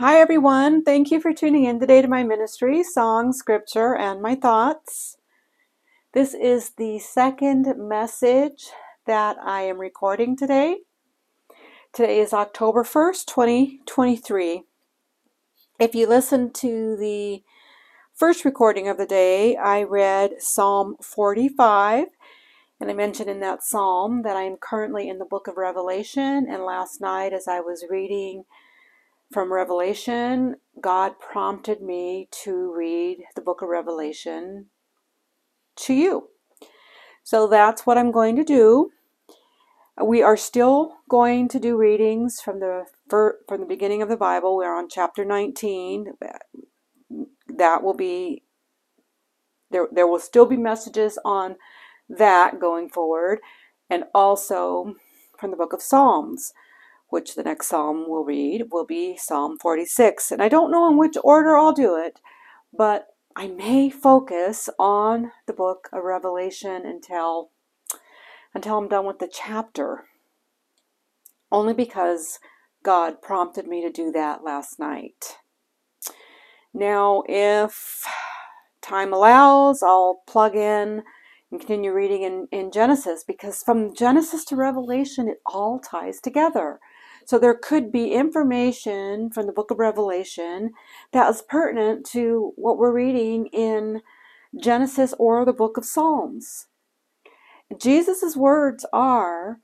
Hi, everyone. Thank you for tuning in today to my ministry, song, scripture, and my thoughts. This is the second message that I am recording today. Today is October 1st, 2023. If you listen to the first recording of the day, I read Psalm 45, and I mentioned in that psalm that I am currently in the book of Revelation. And last night, as I was reading, from Revelation, God prompted me to read the book of Revelation to you. So that's what I'm going to do. We are still going to do readings from the from the beginning of the Bible. We're on chapter 19. That will be there there will still be messages on that going forward and also from the book of Psalms which the next psalm we'll read will be Psalm 46. And I don't know in which order I'll do it, but I may focus on the book of Revelation until until I'm done with the chapter. Only because God prompted me to do that last night. Now, if time allows, I'll plug in and continue reading in, in Genesis because from Genesis to Revelation, it all ties together. So there could be information from the book of Revelation that is pertinent to what we're reading in Genesis or the book of Psalms. Jesus' words are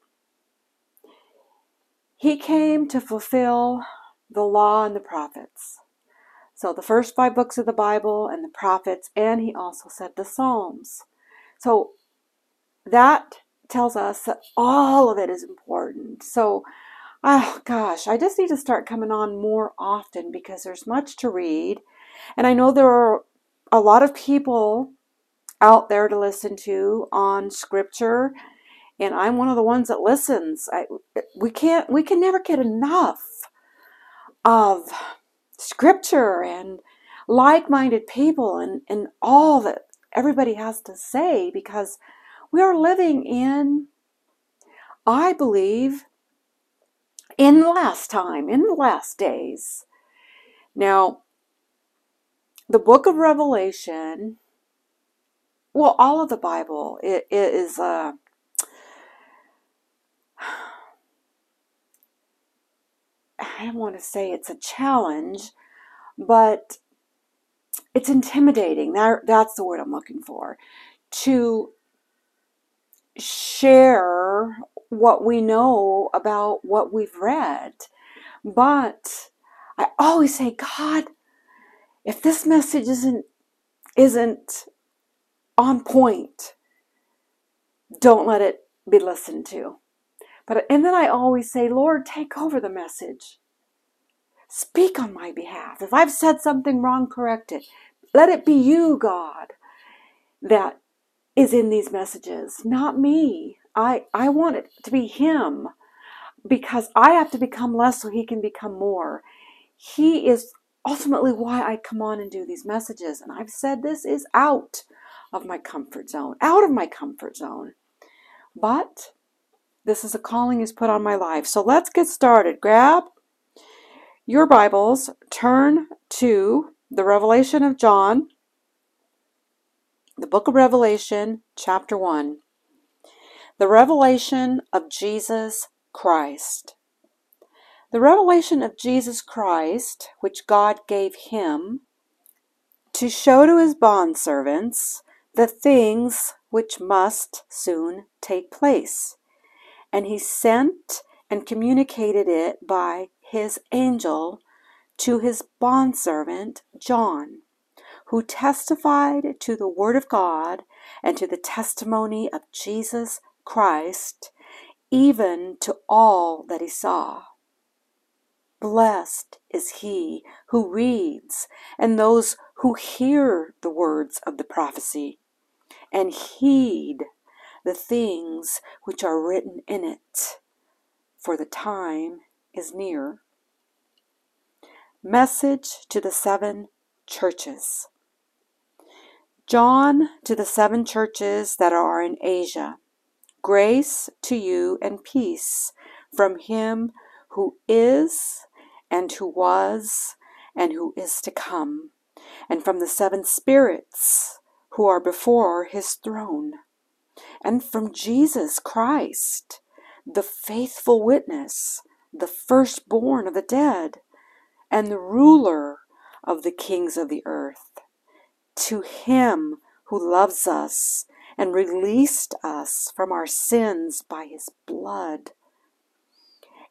He came to fulfill the law and the prophets. So the first five books of the Bible and the prophets, and he also said the Psalms. So that tells us that all of it is important. So oh gosh, I just need to start coming on more often because there's much to read. And I know there are a lot of people out there to listen to on scripture and I'm one of the ones that listens. I, we can't we can never get enough of scripture and like-minded people and, and all that everybody has to say because we are living in I believe in the last time, in the last days. Now, the book of Revelation, well, all of the Bible, it, it is uh, I don't want to say it's a challenge, but it's intimidating. That, that's the word I'm looking for. To share what we know about what we've read. But I always say, God, if this message isn't isn't on point, don't let it be listened to. But and then I always say, Lord, take over the message. Speak on my behalf. If I've said something wrong, correct it. Let it be you, God, that is in these messages, not me. I, I want it to be Him because I have to become less so He can become more. He is ultimately why I come on and do these messages. And I've said this is out of my comfort zone, out of my comfort zone. But this is a calling He's put on my life. So let's get started. Grab your Bibles, turn to the Revelation of John, the book of Revelation, chapter 1. The revelation of Jesus Christ. The revelation of Jesus Christ, which God gave him to show to his bondservants the things which must soon take place. And he sent and communicated it by his angel to his bondservant John, who testified to the word of God and to the testimony of Jesus Christ, even to all that he saw. Blessed is he who reads, and those who hear the words of the prophecy, and heed the things which are written in it, for the time is near. Message to the seven churches. John to the seven churches that are in Asia. Grace to you and peace from him who is, and who was, and who is to come, and from the seven spirits who are before his throne, and from Jesus Christ, the faithful witness, the firstborn of the dead, and the ruler of the kings of the earth. To him who loves us and released us from our sins by his blood.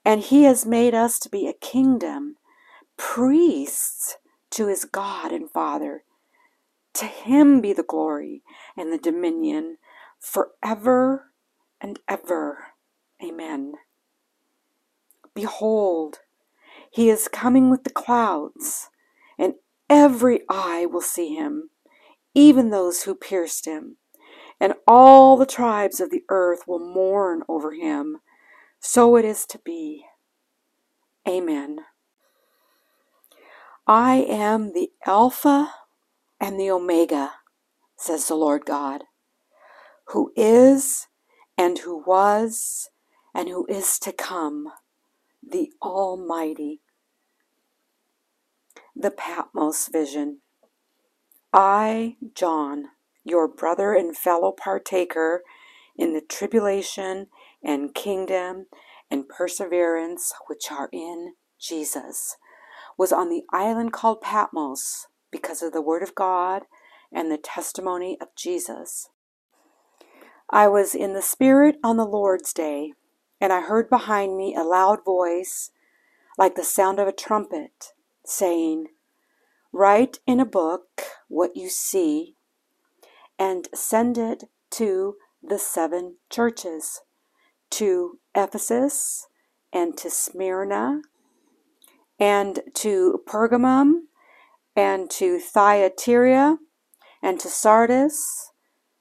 And he has made us to be a kingdom, priests to his God and Father. To him be the glory and the dominion forever and ever. Amen. Behold, he is coming with the clouds, and every eye will see him, even those who pierced him, and all the tribes of the earth will mourn over him. So it is to be. Amen. I am the Alpha and the Omega, says the Lord God, who is and who was and who is to come, the Almighty. The Patmos Vision. I, John, your brother and fellow partaker in the tribulation and kingdom and perseverance which are in Jesus, was on the island called Patmos because of the Word of God and the testimony of Jesus. I was in the Spirit on the Lord's day, and I heard behind me a loud voice, like the sound of a trumpet, saying, Write in a book what you see, and send it to the seven churches to Ephesus, and to Smyrna, and to Pergamum, and to Thyatira, and to Sardis,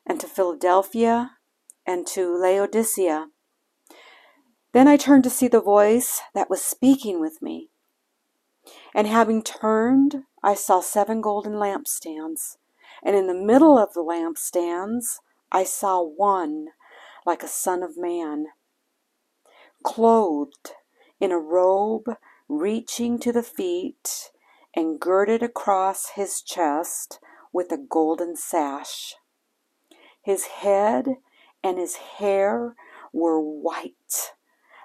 and to Philadelphia, and to Laodicea. Then I turned to see the voice that was speaking with me. And having turned, I saw seven golden lampstands. And in the middle of the lampstands, I saw one like a son of man, clothed in a robe reaching to the feet and girded across his chest with a golden sash. His head and his hair were white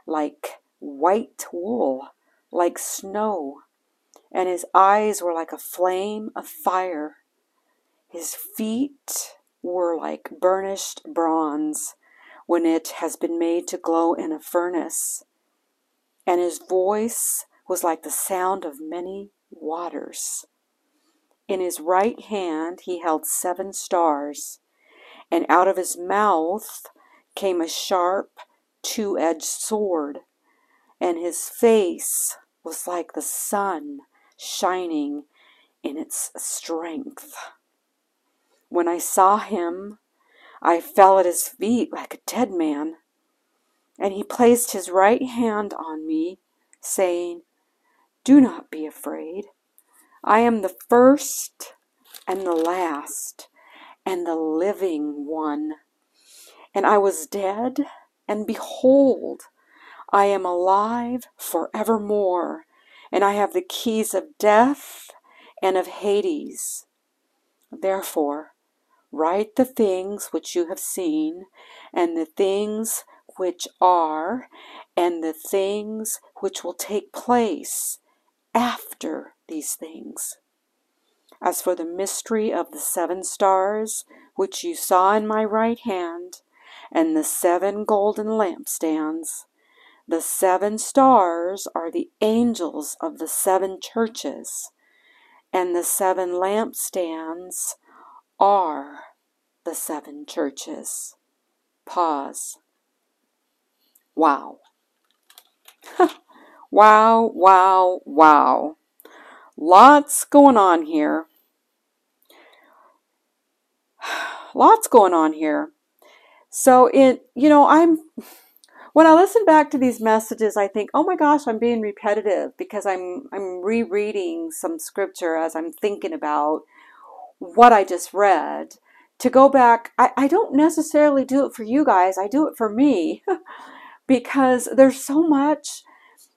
like white wool, like snow, and his eyes were like a flame of fire. His feet were like burnished bronze when it has been made to glow in a furnace, and his voice was like the sound of many waters. In his right hand he held seven stars, and out of his mouth came a sharp two edged sword, and his face was like the sun shining in its strength. When I saw him, I fell at his feet like a dead man, and he placed his right hand on me, saying, Do not be afraid. I am the first and the last and the living one. And I was dead and behold, I am alive forevermore, and I have the keys of death and of Hades. Therefore, write the things which you have seen, and the things which are, and the things which will take place after these things. As for the mystery of the seven stars, which you saw in my right hand, and the seven golden lampstands. The seven stars are the angels of the seven churches, and the seven lampstands are the seven churches. Pause. Wow. wow, wow, wow. Lots going on here. Lots going on here. So it, you know, I'm when I listen back to these messages, I think, oh my gosh, I'm being repetitive because I'm I'm rereading some scripture as I'm thinking about what I just read. To go back, I, I don't necessarily do it for you guys, I do it for me because there's so much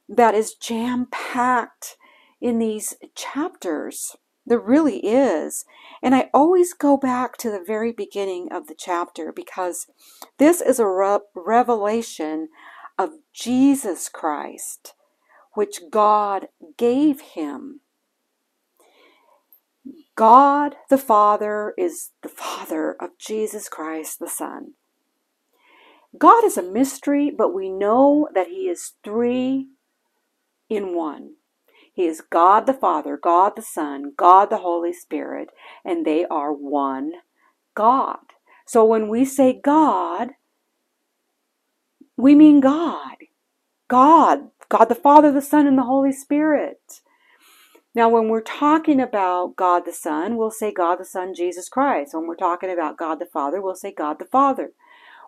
that is jam packed in these chapters. There really is. And I always go back to the very beginning of the chapter because this is a re- revelation of Jesus Christ, which God gave him. God the Father is the Father of Jesus Christ the Son. God is a mystery, but we know that He is three in one. He is God the Father, God the Son, God the Holy Spirit, and they are one God. So when we say God, we mean God. God. God the Father, the Son, and the Holy Spirit. Now, when we're talking about God the Son, we'll say God the Son, Jesus Christ. When we're talking about God the Father, we'll say God the Father.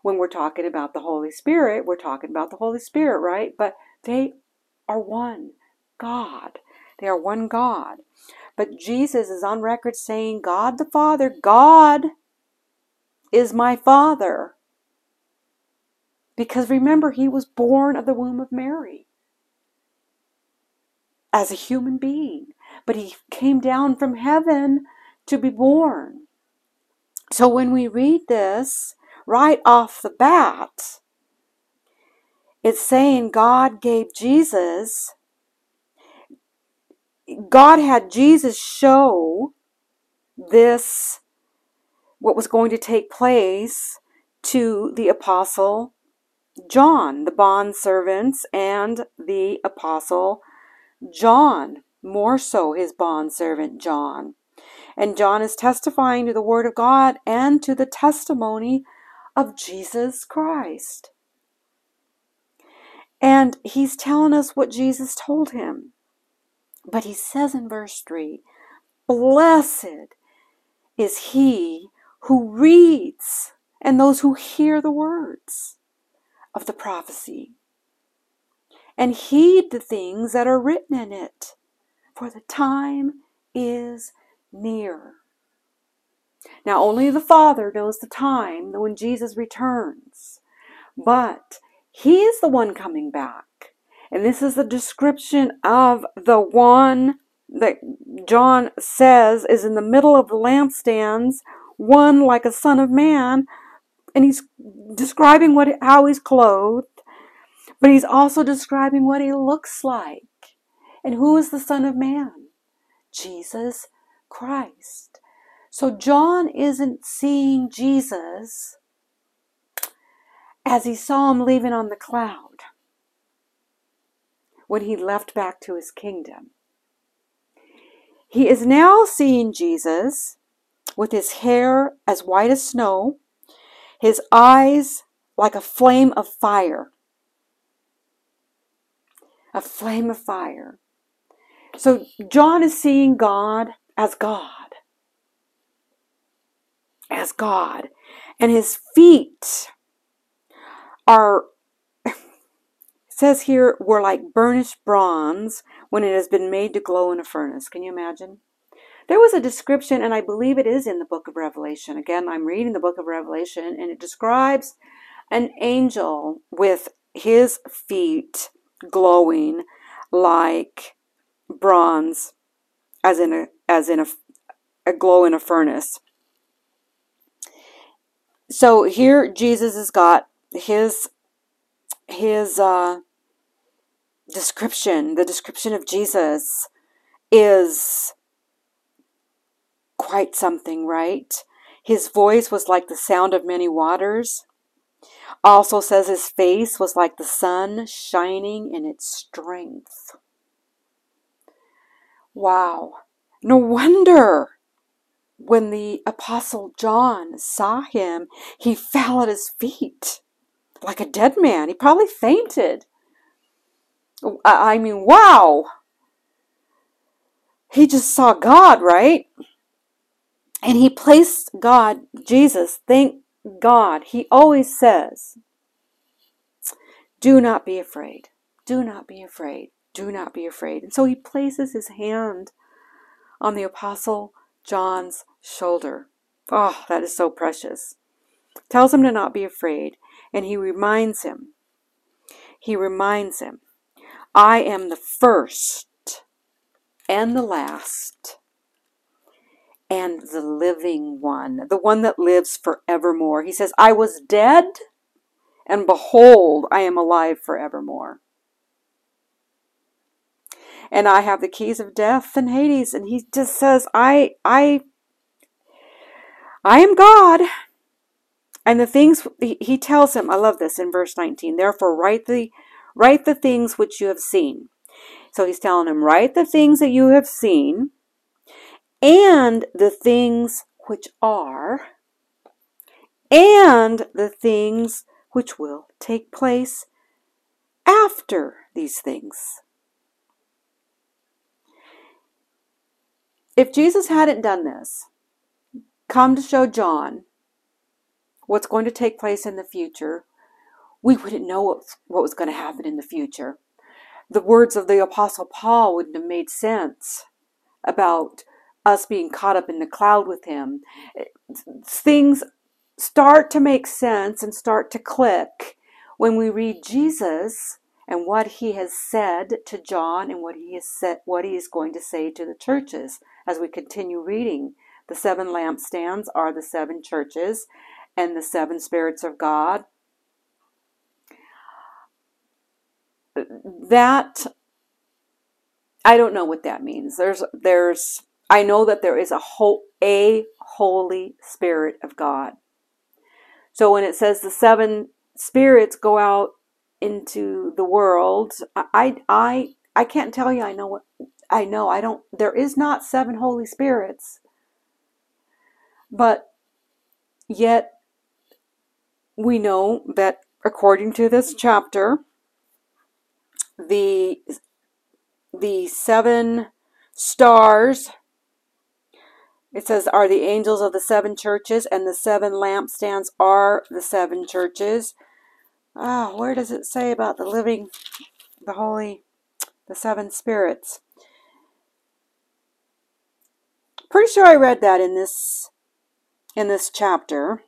When we're talking about the Holy Spirit, we're talking about the Holy Spirit, right? But they are one God. They are one God. But Jesus is on record saying, God the Father, God is my Father. Because remember, he was born of the womb of Mary as a human being, but he came down from heaven to be born. So when we read this right off the bat, it's saying God gave Jesus God had Jesus show this, what was going to take place to the apostle John, the bond servants, and the apostle John, more so his bond servant John. And John is testifying to the word of God and to the testimony of Jesus Christ. And he's telling us what Jesus told him. But he says in verse 3 Blessed is he who reads and those who hear the words of the prophecy and heed the things that are written in it, for the time is near. Now, only the Father knows the time when Jesus returns, but He is the one coming back. And this is the description of the one that John says is in the middle of the lampstands, one like a son of man, and he's describing what how he's clothed, but he's also describing what he looks like. And who is the son of man? Jesus Christ. So John isn't seeing Jesus as he saw him leaving on the cloud when he left back to his kingdom. He is now seeing Jesus with his hair as white as snow, his eyes like a flame of fire. A flame of fire. So John is seeing God as God. As God. And his feet are says here were like burnished bronze when it has been made to glow in a furnace. Can you imagine? There was a description, and I believe it is in the book of Revelation. Again, I'm reading the book of Revelation, and it describes an angel with his feet glowing like bronze, as in a as in a, a glow in a furnace. So here Jesus has got his his uh, description, the description of Jesus, is quite something, right? His voice was like the sound of many waters. Also says his face was like the sun shining in its strength. Wow. No wonder when the apostle John saw him, he fell at his feet like a dead man. He probably fainted. I mean, wow. He just saw God, right? And he placed God, Jesus, thank God. He always says, Do not be afraid. Do not be afraid. Do not be afraid. And so he places his hand on the Apostle John's shoulder. Oh, that is so precious. Tells him to not be afraid. And he reminds him, he reminds him, I am the first and the last, and the living one, the one that lives forevermore. He says, I was dead, and behold, I am alive forevermore. And I have the keys of death and Hades. And he just says, I, I, I am God. And the things he tells him, I love this in verse 19. Therefore, write the write the things which you have seen. So he's telling him, write the things that you have seen, and the things which are, and the things which will take place after these things. If Jesus hadn't done this, come to show John what's going to take place in the future, we wouldn't know what, was going to happen in the future. The words of the Apostle Paul wouldn't have made sense about us being caught up in the cloud with him. Things start to make sense and start to click when we read Jesus and what he has said to John and what he has said what he is going to say to the churches as we continue reading. The seven lampstands are the seven churches and the seven spirits of God. That I don't know what that means. There's there's I know that there is a whole a holy spirit of God. So when it says the seven spirits go out into the world, I I I can't tell you I know what I know. I don't there is not seven holy spirits. But yet we know that according to this chapter, the the seven stars it says are the angels of the seven churches and the seven lampstands are the seven churches ah where does it say about the living the holy the seven spirits pretty sure i read that in this in this chapter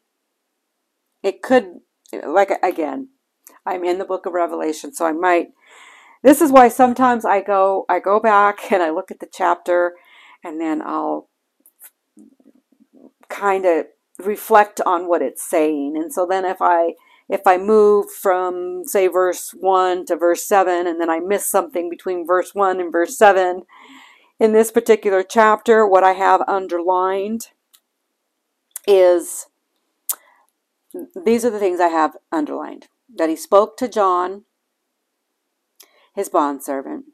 it could, like, again, I'm in the book of Revelation, so I might. This is why sometimes I go, I go back and I look at the chapter, and then I'll kind of reflect on what it's saying. And so then if I if I move from say verse 1 to verse 7 and then I miss something between verse 1 and verse 7 in this particular chapter what I have underlined is these are the things I have underlined that he spoke to John, his bondservant,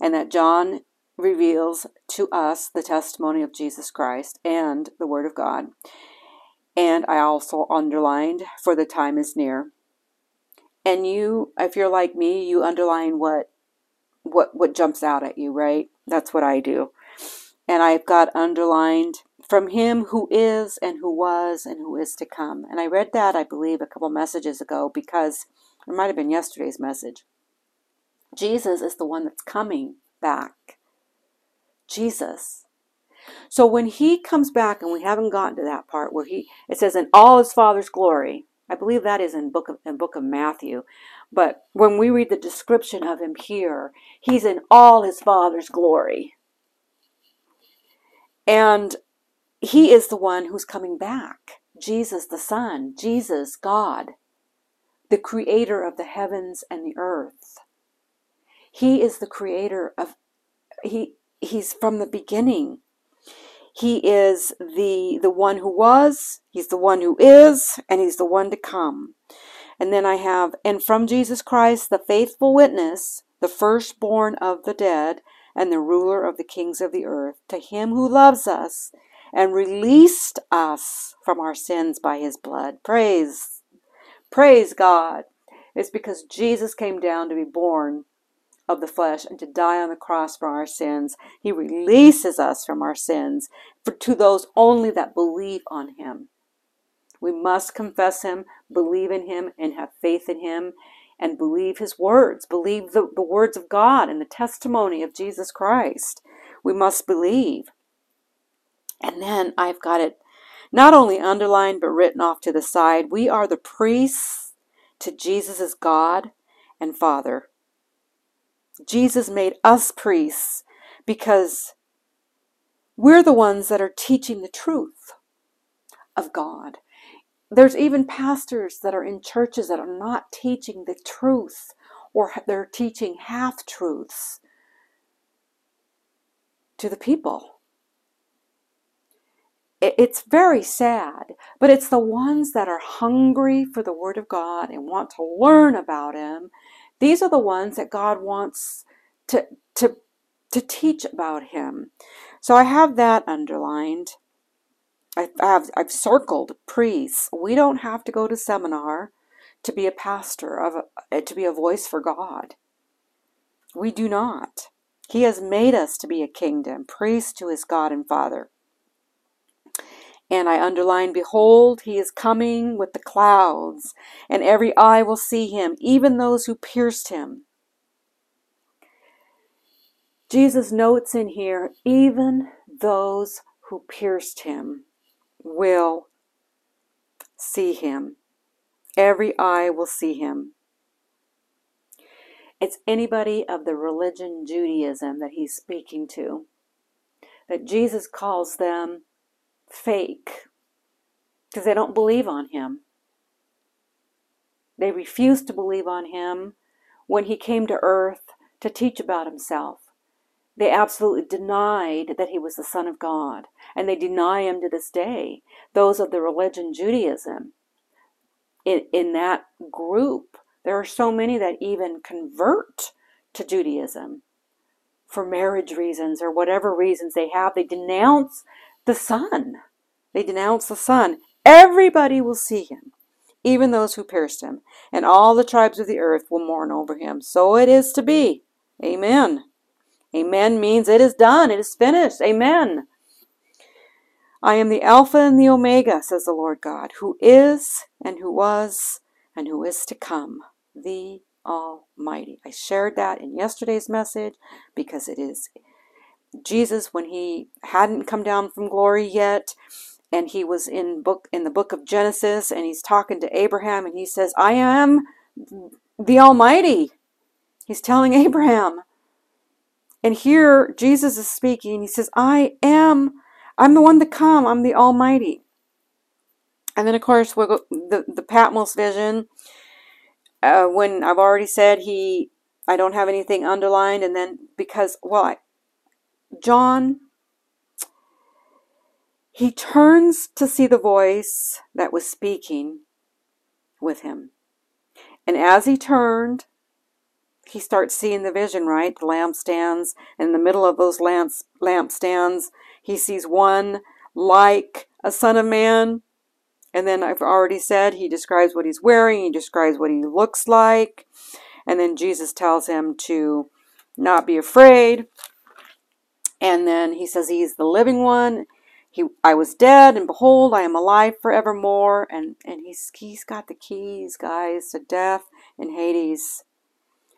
and that John reveals to us the testimony of Jesus Christ and the Word of God. And I also underlined, for the time is near. And you, if you're like me, you underline what what what jumps out at you, right? That's what I do. And I've got underlined from him who is and who was and who is to come. And I read that, I believe, a couple messages ago because it might have been yesterday's message. Jesus is the one that's coming back. Jesus. So when he comes back, and we haven't gotten to that part where he it says in all his father's glory. I believe that is in book of in book of Matthew. But when we read the description of him here, he's in all his father's glory. And he is the one who's coming back. Jesus, the Son, Jesus, God, the creator of the heavens and the earth. He is the creator of, he, he's from the beginning. He is the, the one who was, he's the one who is, and he's the one to come. And then I have, and from Jesus Christ, the faithful witness, the firstborn of the dead, and the ruler of the kings of the earth, to him who loves us and released us from our sins by his blood. Praise, praise God. It's because Jesus came down to be born of the flesh and to die on the cross for our sins. He releases us from our sins for to those only that believe on him. We must confess him, believe in him, and have faith in him, and believe his words, believe the, the words of God and the testimony of Jesus Christ. We must believe. And then I've got it not only underlined but written off to the side. We are the priests to Jesus as God and Father. Jesus made us priests because we're the ones that are teaching the truth of God. There's even pastors that are in churches that are not teaching the truth or they're teaching half truths to the people. It's very sad, but it's the ones that are hungry for the Word of God and want to learn about Him. These are the ones that God wants to, to, to teach about Him. So I have that underlined. I have, I've circled priests. We don't have to go to seminar to be a pastor, of a, eh, to be a voice for God. We do not. He has made us to be a kingdom, priest to his God and Father. And I underline, Behold, he is coming with the clouds, and every eye will see him, even those who pierced him. Jesus notes in here, even those who pierced him will see him. Every eye will see him. It's anybody of the religion Judaism that he's speaking to. That Jesus calls them fake because they don't believe on him. They refused to believe on him when he came to earth to teach about himself. They absolutely denied that he was the Son of God, and they deny him to this day. Those of the religion Judaism, in, in that group, there are so many that even convert to Judaism for marriage reasons or whatever reasons they have. They denounce the Son. They denounce the Son. Everybody will see him, even those who pierced him, and all the tribes of the earth will mourn over him. So it is to be. Amen. Amen means it is done, it is finished. Amen. I am the Alpha and the Omega, says the Lord God, who is and who was and who is to come, the Almighty. I shared that in yesterday's message because it is Jesus when he hadn't come down from glory yet and he was in book in the book of Genesis and he's talking to Abraham and he says, "I am the Almighty." He's telling Abraham. And here Jesus is speaking. He says, "I am I'm the one to come. I'm the Almighty." And then of course we'll go, the the Patmos vision uh, when I've already said he I don't have anything underlined and then because well I, John he turns to see the voice that was speaking with him. And as he turned, he starts seeing the vision, right? The lampstands. In the middle of those lamps, lampstands, he sees one like a son of man. And then I've already said he describes what he's wearing, he describes what he looks like. And then Jesus tells him to not be afraid. And then he says he's the living one he I was dead and behold I am alive forevermore and and he's he's got the keys guys to death and Hades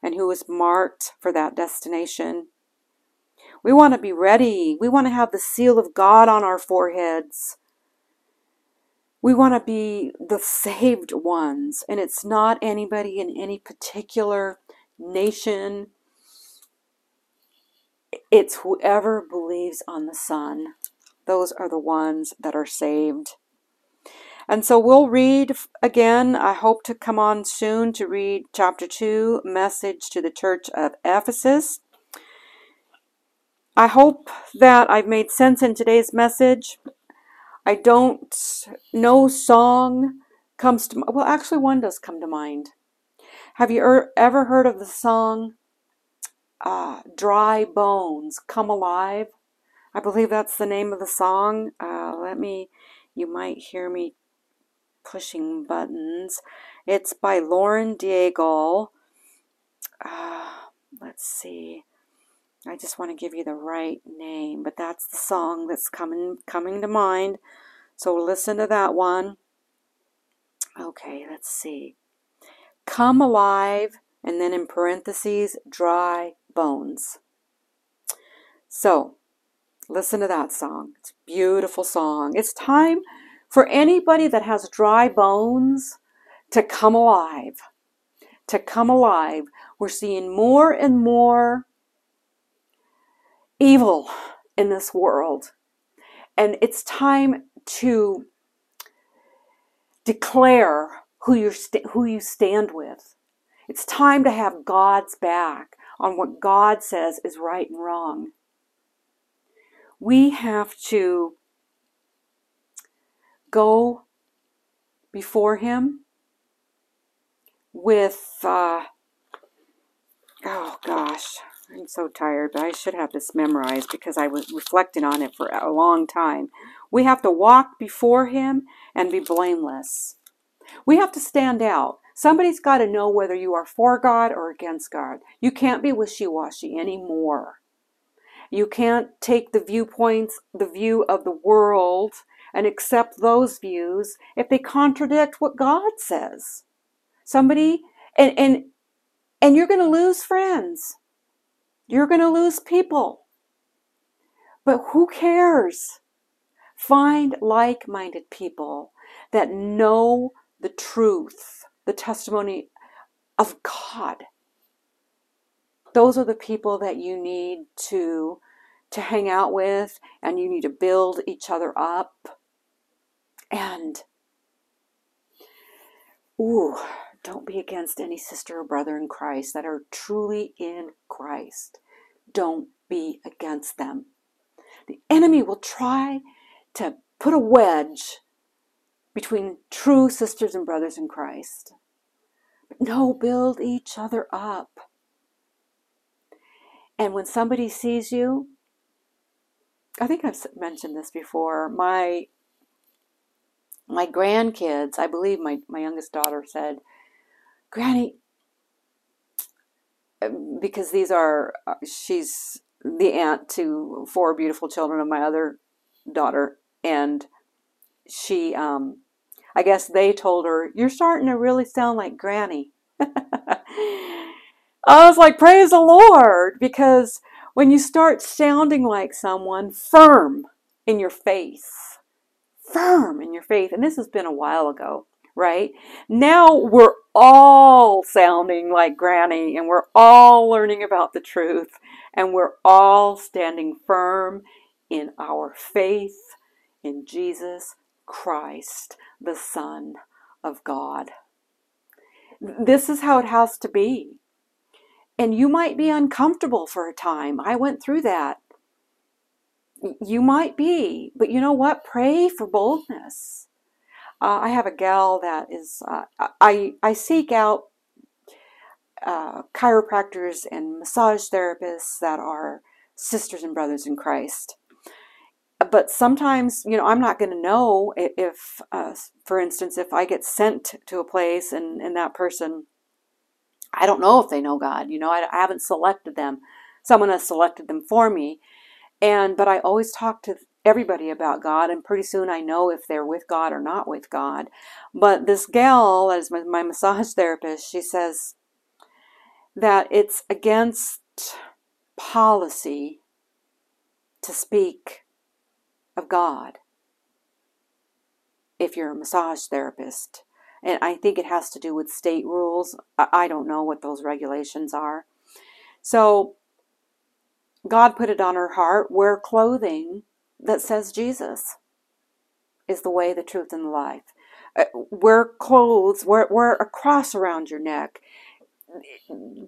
and who is marked for that destination. We want to be ready. We want to have the seal of God on our foreheads. We want to be the saved ones, and it's not anybody in any particular nation. It's whoever believes on the Son those are the ones that are saved. And so we'll read again. I hope to come on soon to read chapter 2, Message to the Church of Ephesus. I hope that I've made sense in today's message. I don't, no song comes to, well, actually, one does come to mind. Have you er, ever heard of the song uh, Dry Bones Come Alive? I believe that's the name of the song. Uh, let me, you might hear me pushing buttons. It's by Lauren Daigle. Uh, let's see. I just want to give you the right name, but that's the song that's coming coming to mind. So listen to that one. Okay, let's see. Come alive, and then in parentheses, dry bones. So Listen to that song. It's a beautiful song. It's time for anybody that has dry bones to come alive. To come alive. We're seeing more and more evil in this world. And it's time to declare who, you who you stand with. It's time to have God's back on what God says is right and wrong. We have to go before Him with, uh, oh gosh, I'm so tired, but I should have this memorized because I was reflecting on it for a long time. We have to walk before Him and be blameless. We have to stand out. Somebody's got to know whether you are for God or against God. You can't be wishy washy anymore. You can't take the viewpoints, the view of the world, and accept those views if they contradict what God says. Somebody, and, and, and you're going to lose friends. You're going to lose people. But who cares? Find like minded people that know the truth, the testimony of God. Those are the people that you need to, to hang out with, and you need to build each other up. And, ooh, don't be against any sister or brother in Christ that are truly in Christ. Don't be against them. The enemy mm-hmm. will try to put a wedge between true sisters and brothers in Christ. But no, build each other up. And when somebody sees you, I think I've mentioned this before. My my grandkids, I believe my, my youngest daughter said, Granny, um, because these are, uh, she's the aunt to four beautiful children of my other daughter. And she, um, I guess they told her, You're starting to really sound like Granny. I was like, Praise the Lord, because when you start sounding like someone firm in your faith, firm in your faith, and this has been a while ago, right? Now we're all sounding like Granny and we're all learning about the truth and we're all standing firm in our faith in Jesus Christ, the Son of God. This is how it has to be. And you might be uncomfortable for a time. I went through that. You might be, but you know what? Pray for boldness. Uh, I have a gal that is, uh, I, I seek out uh, chiropractors and massage therapists that are sisters and brothers in Christ. But sometimes, you know, I'm not going to know if, uh, for instance, if I get sent to a place and, and that person, I don't know if they know God. You know, I, I haven't selected them. Someone has selected them for me. And, but I always talk to everybody about God, and pretty soon I know if they're with God or not with God. But this gal, as my, my massage therapist, she says that it's against policy to speak of God if you're a massage therapist. And I think it has to do with state rules. I don't know what those regulations are. So God put it on her heart wear clothing that says Jesus is the way, the truth, and the life. Uh, wear clothes, wear, wear a cross around your neck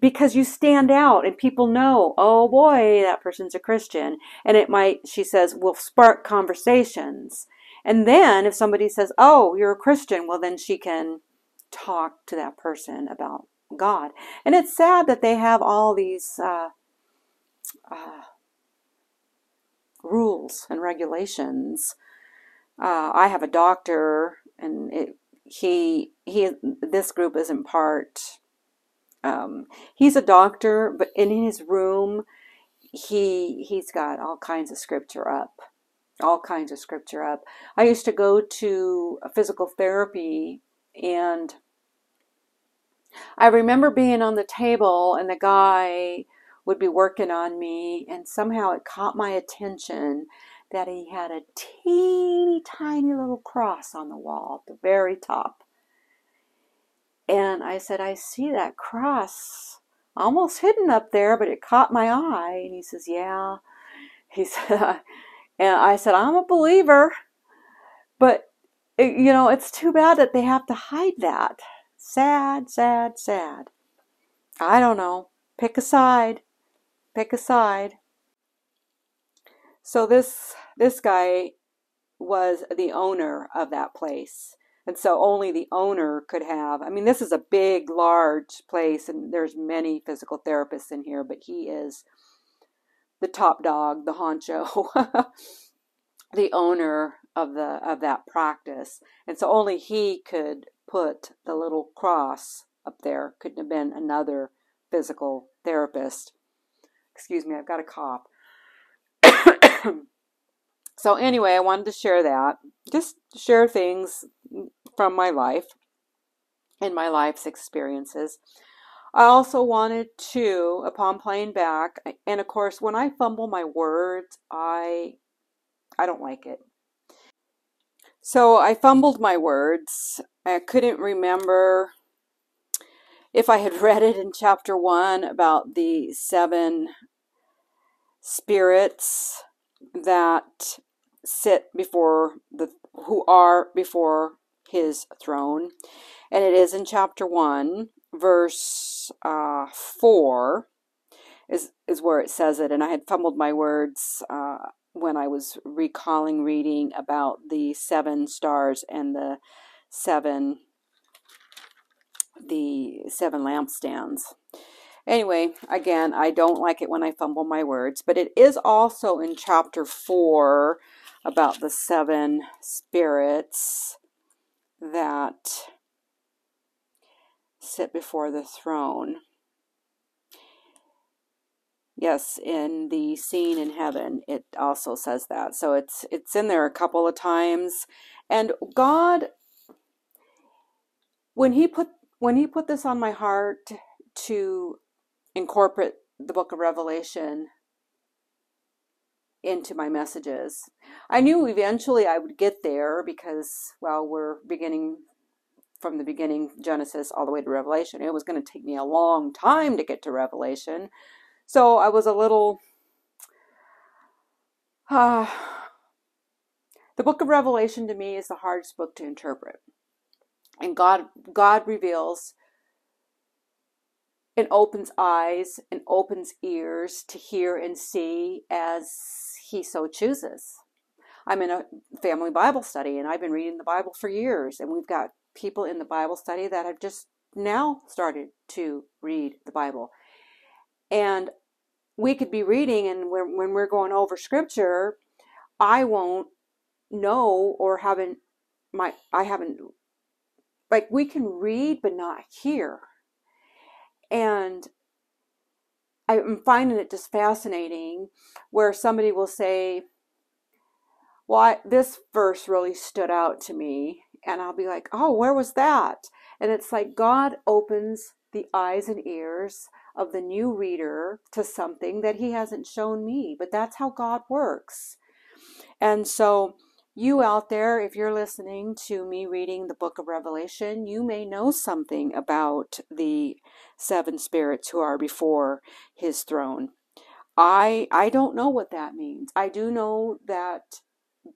because you stand out and people know, oh boy, that person's a Christian. And it might, she says, will spark conversations. And then if somebody says, oh, you're a Christian, well, then she can talk to that person about God. And it's sad that they have all these uh, uh, rules and regulations. Uh, I have a doctor, and it, he he this group is in part. Um, he's a doctor, but in his room, he he's got all kinds of scripture up, all kinds of scripture up. I used to go to physical therapy, and I remember being on the table, and the guy would be working on me, and somehow it caught my attention that he had a teeny tiny little cross on the wall at the very top. And I said, I see that cross almost hidden up there, but it caught my eye. And he says, Yeah. He said, and I said, I'm a believer, but eh, you know, it's too bad that they have to hide that. Sad, sad, sad. I don't know. Pick a side. Pick a side. So this this guy was the owner of that place. And so only the owner could have. I mean, this is a big, large place, and there's many physical therapists in here, but he is the top dog, the honcho, the owner of the of that practice. And so only he could put the little cross up there. Couldn't have been another physical therapist. Excuse me, I've got a cough. so anyway, I wanted to share that. Just share things from my life and my life's experiences. I also wanted to, upon playing back, and of course, when I fumble my words, I I don't like it. So I fumbled my words. I couldn't remember if I had read it in chapter one about the seven spirits that sit before the who are before his throne. And it is in chapter 1 verse uh, 4 is is where it says it. And i had fumbled my words uh, when i was recalling reading about the seven stars and the seven the seven lampstands Anyway, again, I don't like it when I fumble my words, but it is also in chapter 4 about the seven spirits that sit before the throne. Yes, in the scene in heaven, it also says that. So it's it's in there a couple of times. And God when he put when he put this on my heart to incorporate the book of Revelation into my messages. I knew eventually I would get there because, well, we're beginning from the beginning, Genesis, all the way to Revelation. It was going to take me a long time to get to Revelation. So I was a little. Uh, the book of Revelation to me is the hardest book to interpret. And God, God reveals and opens eyes and opens ears to hear and see as he so chooses. I'm in a family Bible study and I've been reading the Bible for years, and we've got people in the Bible study that have just now started to read the Bible. And we could be reading, and when, when we're going over scripture, I won't know or haven't my I haven't like we can read but not hear and I'm finding it just fascinating where somebody will say, Well, this verse really stood out to me. And I'll be like, Oh, where was that? And it's like God opens the eyes and ears of the new reader to something that he hasn't shown me. But that's how God works. And so, you out there, if you're listening to me reading the book of Revelation, you may know something about the seven spirits who are before his throne. I I don't know what that means. I do know that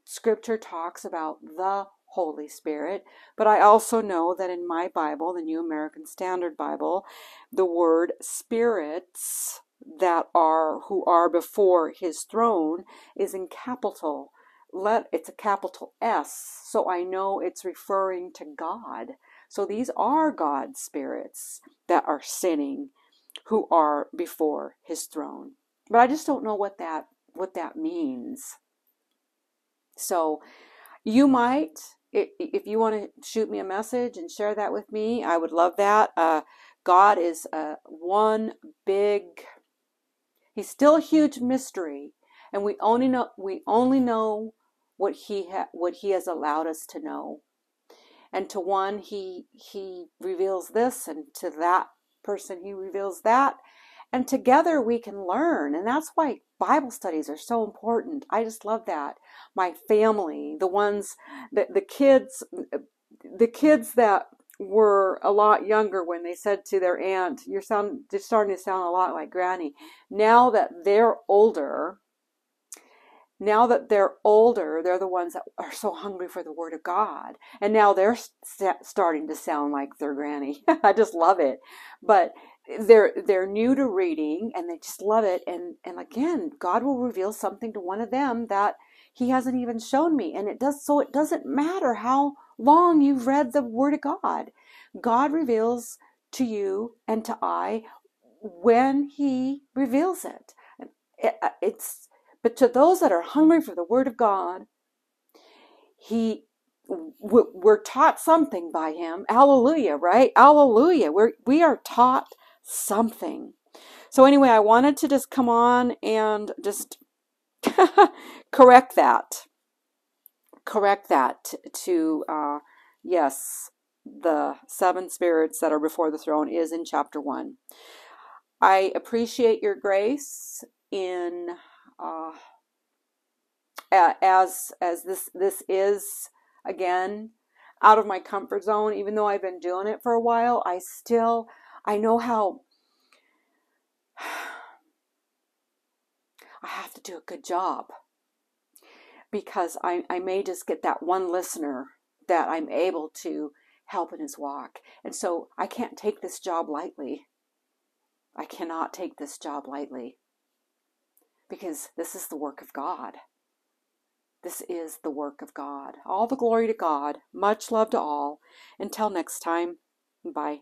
scripture talks about the Holy Spirit, but I also know that in my Bible, the New American Standard Bible, the word spirits that are who are before his throne is in capital let it's a capital S, so I know it's referring to God. So these are God's spirits that are sinning who are before his throne. But I just don't know what that what that means. So you might if you want to shoot me a message and share that with me, I would love that. Uh, God is one big, He's still a huge mystery, and we only know we only know what he ha- what he has allowed us to know. And to one he he reveals this and to that person he reveals that. And together we can learn and that's why bible studies are so important. I just love that. My family the ones that the kids the kids that were a lot younger when they said to their aunt you're sound you're starting to sound a lot like granny. Now that they're older now that they're older, they're the ones that are so hungry for the Word of God. And now they're st- starting to sound like their granny. I just love it. But they're they're new to reading and they just love it. And and again, God will reveal something to one of them that He hasn't even shown me. And it does so it doesn't matter how long you've read the Word of God. God reveals to you and to I when He reveals it. it uh, it's but to those that are hungry for the Word of God, He we're taught something by Him. Hallelujah, right? Hallelujah. We're we are taught something. So anyway, I wanted to just come on and just correct that. Correct that to uh, yes, the seven spirits that are before the throne is in chapter one. I appreciate your grace in uh, as as this this is again out of my comfort zone even though I've been doing it for a while I still I know how I have to do a good job because I, I may just get that one listener that I'm able to help in his walk. And so I can't take this job lightly. I cannot take this job lightly because this is the work of God. This is the work of God. All the glory to God. Much love to all. Until next time, bye.